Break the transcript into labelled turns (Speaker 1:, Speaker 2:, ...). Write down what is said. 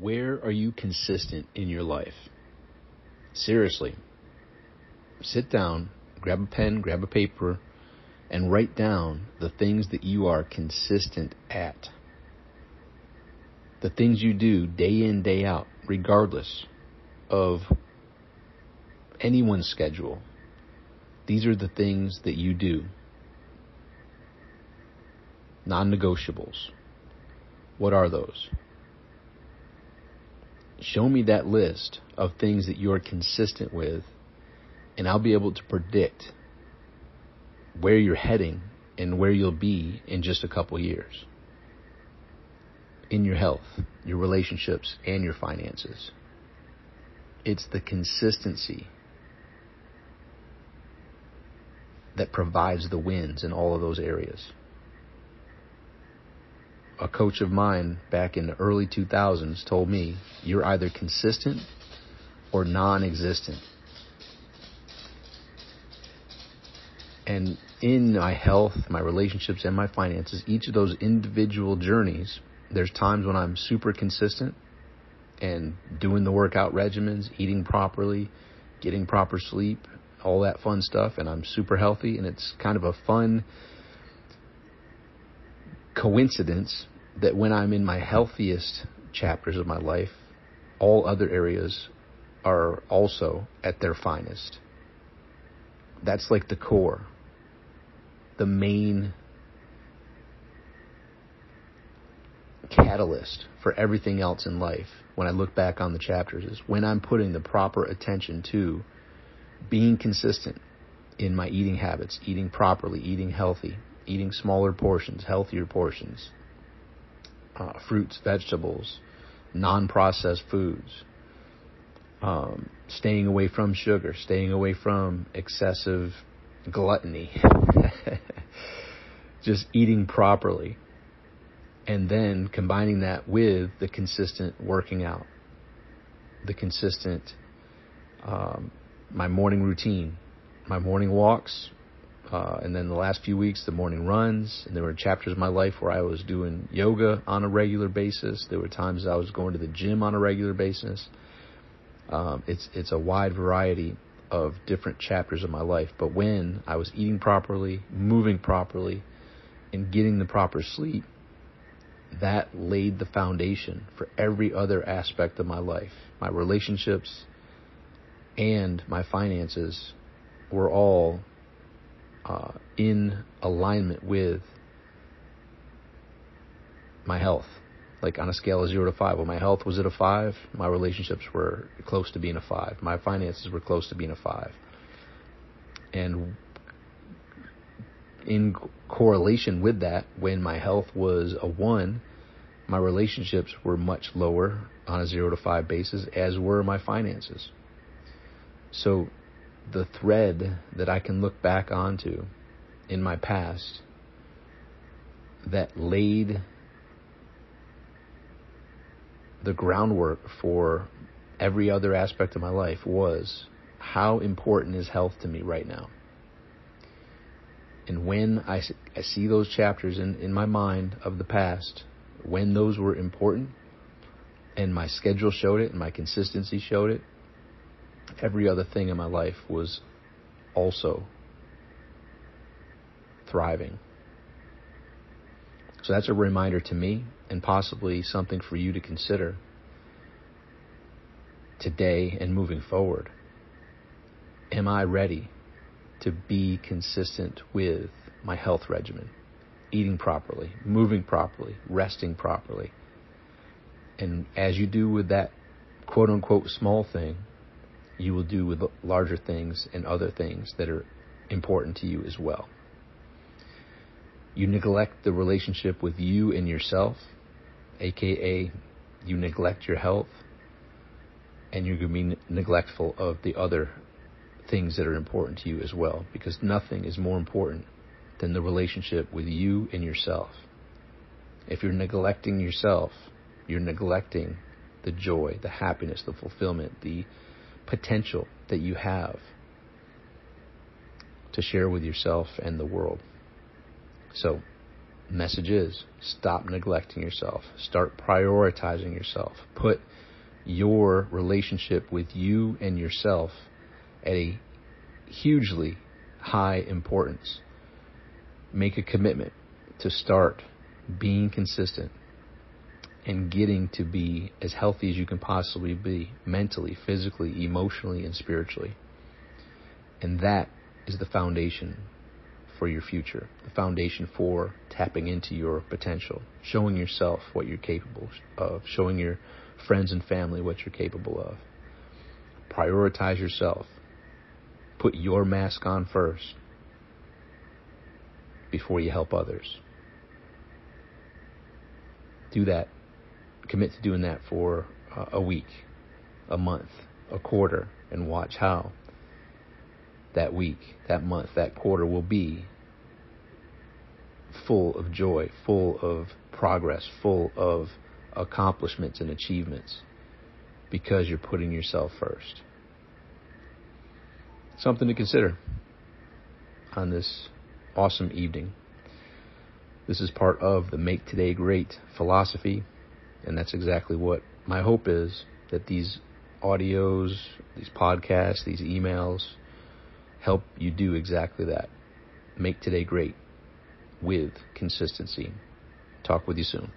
Speaker 1: Where are you consistent in your life? Seriously. Sit down, grab a pen, grab a paper, and write down the things that you are consistent at. The things you do day in, day out, regardless of anyone's schedule. These are the things that you do. Non negotiables. What are those? Show me that list of things that you're consistent with, and I'll be able to predict where you're heading and where you'll be in just a couple years. In your health, your relationships, and your finances. It's the consistency that provides the wins in all of those areas. A coach of mine back in the early 2000s told me, you're either consistent or non existent. And in my health, my relationships, and my finances, each of those individual journeys, there's times when I'm super consistent and doing the workout regimens, eating properly, getting proper sleep, all that fun stuff, and I'm super healthy, and it's kind of a fun coincidence that when I'm in my healthiest chapters of my life, all other areas are also at their finest. That's like the core, the main catalyst for everything else in life when I look back on the chapters is when I'm putting the proper attention to being consistent in my eating habits, eating properly, eating healthy, eating smaller portions, healthier portions, uh, fruits, vegetables, non processed foods, um, staying away from sugar, staying away from excessive gluttony, just eating properly, and then combining that with the consistent working out, the consistent um, my morning routine, my morning walks, uh, and then the last few weeks, the morning runs. And there were chapters of my life where I was doing yoga on a regular basis. There were times I was going to the gym on a regular basis. Um, it's it's a wide variety of different chapters of my life. But when I was eating properly, moving properly, and getting the proper sleep, that laid the foundation for every other aspect of my life. My relationships, and my finances were all uh, in alignment with my health. Like on a scale of zero to five, when my health was at a five, my relationships were close to being a five. My finances were close to being a five. And in correlation with that, when my health was a one, my relationships were much lower on a zero to five basis, as were my finances. So the thread that I can look back onto in my past that laid the groundwork for every other aspect of my life was how important is health to me right now? And when I, I see those chapters in, in my mind of the past, when those were important, and my schedule showed it, and my consistency showed it, every other thing in my life was also thriving. So that's a reminder to me and possibly something for you to consider today and moving forward. Am I ready to be consistent with my health regimen? Eating properly, moving properly, resting properly. And as you do with that quote unquote small thing, you will do with larger things and other things that are important to you as well. You neglect the relationship with you and yourself, aka you neglect your health, and you're going to be neglectful of the other things that are important to you as well, because nothing is more important than the relationship with you and yourself. If you're neglecting yourself, you're neglecting the joy, the happiness, the fulfillment, the potential that you have to share with yourself and the world. So, Message is stop neglecting yourself. Start prioritizing yourself. Put your relationship with you and yourself at a hugely high importance. Make a commitment to start being consistent and getting to be as healthy as you can possibly be mentally, physically, emotionally, and spiritually. And that is the foundation for your future, the foundation for tapping into your potential, showing yourself what you're capable of, showing your friends and family what you're capable of. Prioritize yourself. Put your mask on first before you help others. Do that. Commit to doing that for uh, a week, a month, a quarter, and watch how that week, that month, that quarter will be full of joy, full of progress, full of accomplishments and achievements because you're putting yourself first. Something to consider on this awesome evening. This is part of the Make Today Great philosophy, and that's exactly what my hope is that these audios, these podcasts, these emails help you do exactly that. Make today great with consistency. Talk with you soon.